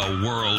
the world.